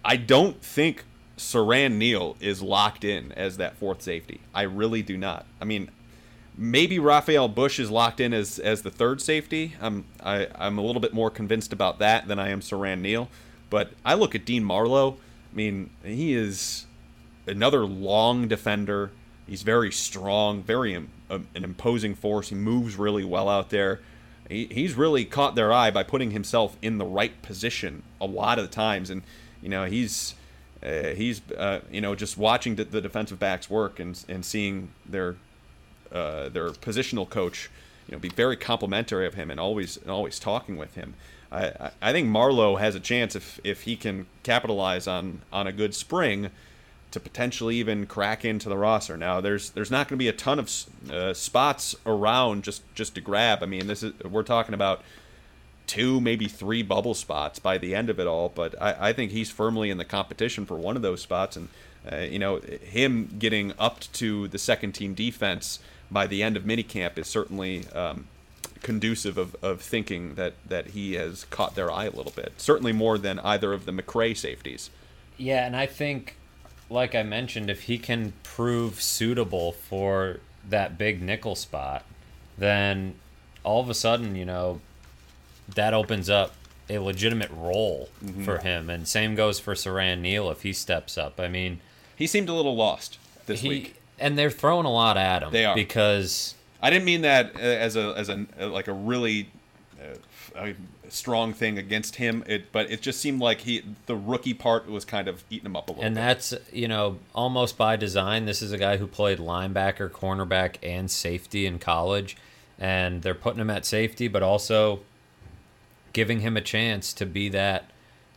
I don't think Siran Neal is locked in as that fourth safety. I really do not. I mean, maybe Rafael Bush is locked in as as the third safety. I'm I, I'm a little bit more convinced about that than I am Siran Neal. But I look at Dean Marlowe. I mean, he is another long defender. He's very strong, very um, um, an imposing force. He moves really well out there. He, he's really caught their eye by putting himself in the right position a lot of the times, and you know he's uh, he's uh, you know just watching the, the defensive backs work and and seeing their uh, their positional coach you know be very complimentary of him and always and always talking with him. I, I think Marlowe has a chance if if he can capitalize on on a good spring to potentially even crack into the roster. Now, there's there's not going to be a ton of uh, spots around just just to grab. I mean, this is we're talking about two, maybe three bubble spots by the end of it all. But I, I think he's firmly in the competition for one of those spots, and uh, you know, him getting up to the second team defense by the end of minicamp is certainly. Um, conducive of, of thinking that, that he has caught their eye a little bit. Certainly more than either of the McCray safeties. Yeah, and I think like I mentioned, if he can prove suitable for that big nickel spot, then all of a sudden, you know, that opens up a legitimate role mm-hmm. for him. And same goes for Siran Neal if he steps up. I mean, he seemed a little lost this he, week, and they're throwing a lot at him. They are because I didn't mean that uh, as a as a like a really uh, strong thing against him. It, but it just seemed like he the rookie part was kind of eating him up a little. And bit. that's you know almost by design. This is a guy who played linebacker, cornerback, and safety in college, and they're putting him at safety, but also giving him a chance to be that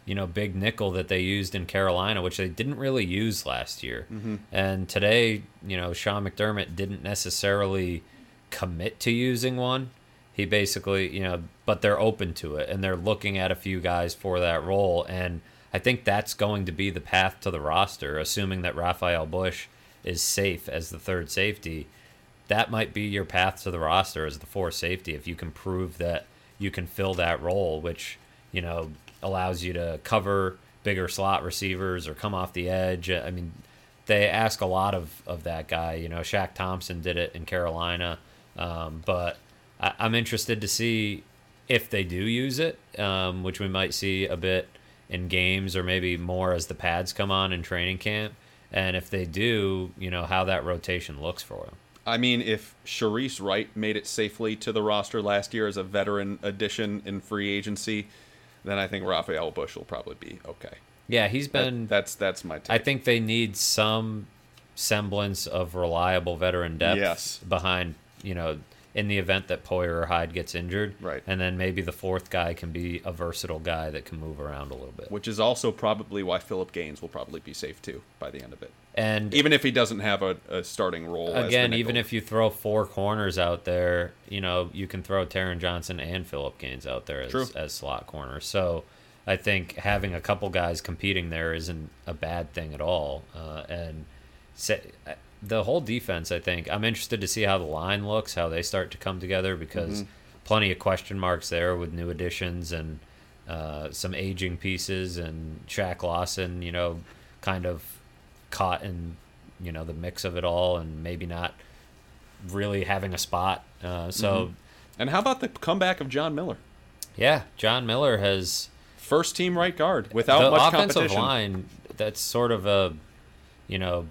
you know big nickel that they used in Carolina, which they didn't really use last year. Mm-hmm. And today, you know, Sean McDermott didn't necessarily commit to using one he basically, you know, but they're open to it and they're looking at a few guys for that role. And I think that's going to be the path to the roster, assuming that Rafael Bush is safe as the third safety. That might be your path to the roster as the fourth safety if you can prove that you can fill that role, which, you know, allows you to cover bigger slot receivers or come off the edge. I mean, they ask a lot of, of that guy. You know, Shaq Thompson did it in Carolina, um, but I, am interested to see if they do use it, um, which we might see a bit in games or maybe more as the pads come on in training camp. And if they do, you know, how that rotation looks for them. I mean, if Shareece Wright made it safely to the roster last year as a veteran addition in free agency, then I think Rafael Bush will probably be okay. Yeah, he's been. That, that's that's my. Take. I think they need some semblance of reliable veteran depth yes. behind you know in the event that Poyer or Hyde gets injured. Right. And then maybe the fourth guy can be a versatile guy that can move around a little bit. Which is also probably why Philip Gaines will probably be safe too by the end of it. And even if he doesn't have a, a starting role, again, even if you throw four corners out there, you know you can throw Taron Johnson and Philip Gaines out there as, as slot corners. So I think having a couple guys competing there isn't a bad thing at all. Uh, and say, the whole defense, I think, I'm interested to see how the line looks, how they start to come together, because mm-hmm. plenty of question marks there with new additions and uh, some aging pieces, and Shaq Lawson, you know, kind of caught in you know the mix of it all, and maybe not really having a spot. Uh, so, mm-hmm. and how about the comeback of John Miller? Yeah, John Miller has first team right guard without the much offensive line. That's sort of a you know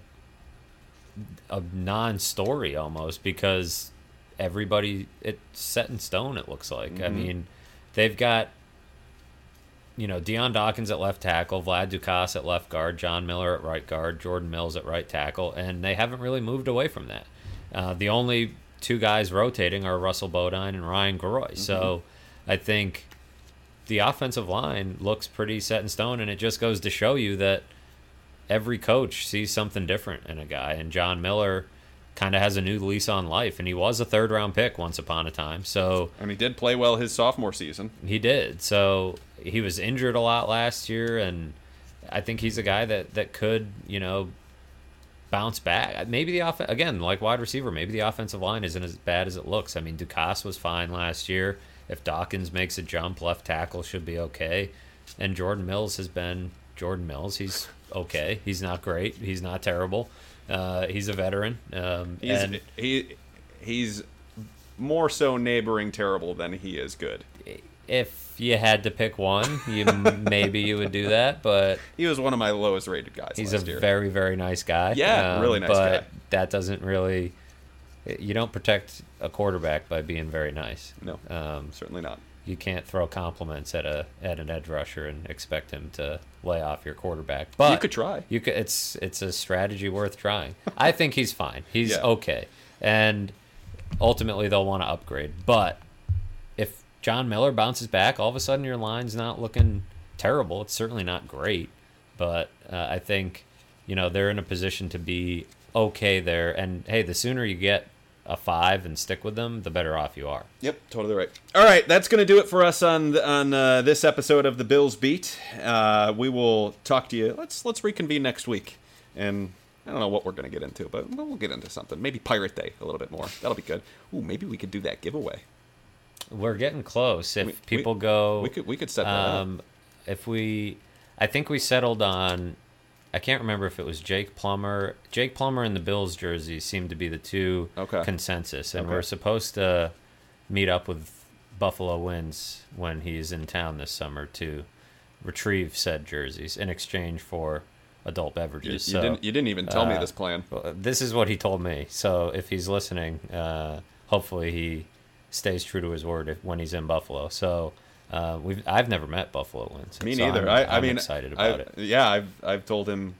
a non-story almost because everybody it's set in stone. It looks like. Mm-hmm. I mean, they've got you know Dion Dawkins at left tackle, Vlad Ducasse at left guard, John Miller at right guard, Jordan Mills at right tackle, and they haven't really moved away from that. Uh, the only two guys rotating are Russell Bodine and Ryan Groy. Mm-hmm. So I think the offensive line looks pretty set in stone, and it just goes to show you that every coach sees something different in a guy, and John Miller kind of has a new lease on life, and he was a third round pick once upon a time. So and he did play well his sophomore season. He did. So he was injured a lot last year, and I think he's a guy that that could you know bounce back. Uh, maybe the off again like wide receiver. Maybe the offensive line isn't as bad as it looks. I mean, Ducasse was fine last year. If Dawkins makes a jump, left tackle should be okay. And Jordan Mills has been Jordan Mills. He's okay. He's not great. He's not terrible. Uh, he's a veteran. Um, he's, and he he's more so neighboring terrible than he is good. If you had to pick one, you maybe you would do that, but He was one of my lowest rated guys. he's a year. very very nice guy. Yeah, really nice but guy. that doesn't really. You don't protect a quarterback by being very nice. no, Um, certainly not. You can't throw compliments at a at an edge rusher and expect him to lay off your quarterback. But you could try. You could. It's it's a strategy worth trying. I think he's fine. He's Yeah. okay, and ultimately they'll want to upgrade. But if John Miller bounces back, all of a sudden your line's not looking terrible. It's certainly not great, but uh, I think you know they're in a position to be okay there. And hey, the sooner you get a five and stick with them, the better off you are. Yep, totally right. All right, that's going to do it for us on on uh, this episode of the Bills Beat. Uh, we will talk to you. Let's let's reconvene next week, and I don't know what we're going to get into, but we'll get into something. Maybe Pirate Day a little bit more. That'll be good. Ooh, maybe we could do that giveaway. We're getting close. If We- we- people go, We could we could set that up. Um, if we, I think we settled on. I can't remember if it was Jake Plummer. Jake Plummer and the Bills jerseys seemed to be the two Okay. consensus, and Okay. we're supposed to meet up with Buffalo Wins when he's in town this summer to retrieve said jerseys in exchange for adult beverages. you so, didn't you didn't even tell me uh, this plan. this is what he told me. So if he's listening, uh, hopefully he stays true to his word if, when he's in Buffalo. So uh, we've I've never met Buffalo Wins. Me so neither. I'm, I, I I'm mean, excited I- about it. Yeah, I've I've told him.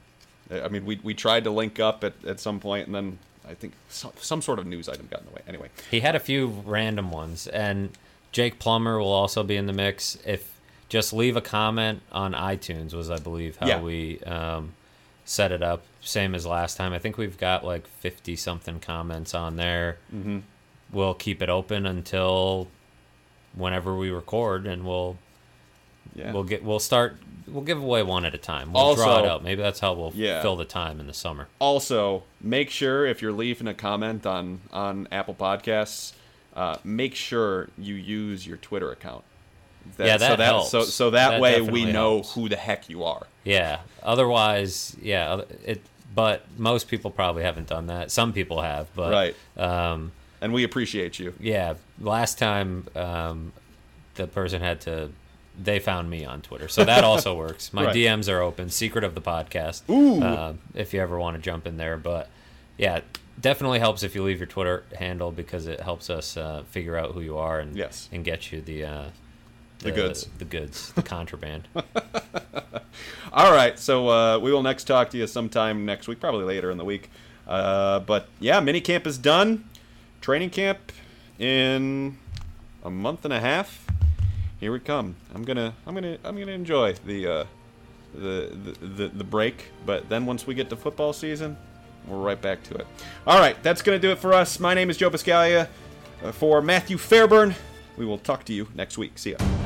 I mean, we we tried to link up at, at some point, and then I think some, some sort of news item got in the way. Anyway, He had a few random ones, and Jake Plummer will also be in the mix. If just leave a comment on iTunes was I believe how Yeah. we um, set it up. Same as last time. I think we've got like fifty something comments on there. mm-hmm. we'll keep it open until whenever we record and we'll yeah, we'll get we'll start we'll give away one at a time we'll draw it out maybe that's how we'll Yeah. fill the time in the summer also make sure if you're leaving a comment on on Apple Podcasts, uh, make sure you use your Twitter account. Yeah, that so that helps. so so that, That way we know helps. who the heck you are. yeah otherwise yeah it but most people probably haven't done that some people have but Right. um And we appreciate you. yeah last time um the person had to they found me on Twitter, so that also works. My Right. DMs are open. Secret of the podcast. Ooh. Um, if you ever want to jump in there, but yeah, definitely helps if you leave your Twitter handle because it helps us uh, figure out who you are and Yes. and get you the uh, The goods. the goods, the contraband. All right, so uh, we will next talk to you sometime next week, probably later in the week. Uh, but yeah, mini camp is done. Training camp in a month and a half. Here we come. I'm gonna, I'm gonna, I'm gonna enjoy the, uh, the, the, the, the break. But then once we get to football season, we're right back to it. All right, that's gonna do it for us. My name is Joe Buscaglia. Uh, for Matthew Fairburn, we will talk to you next week. See ya.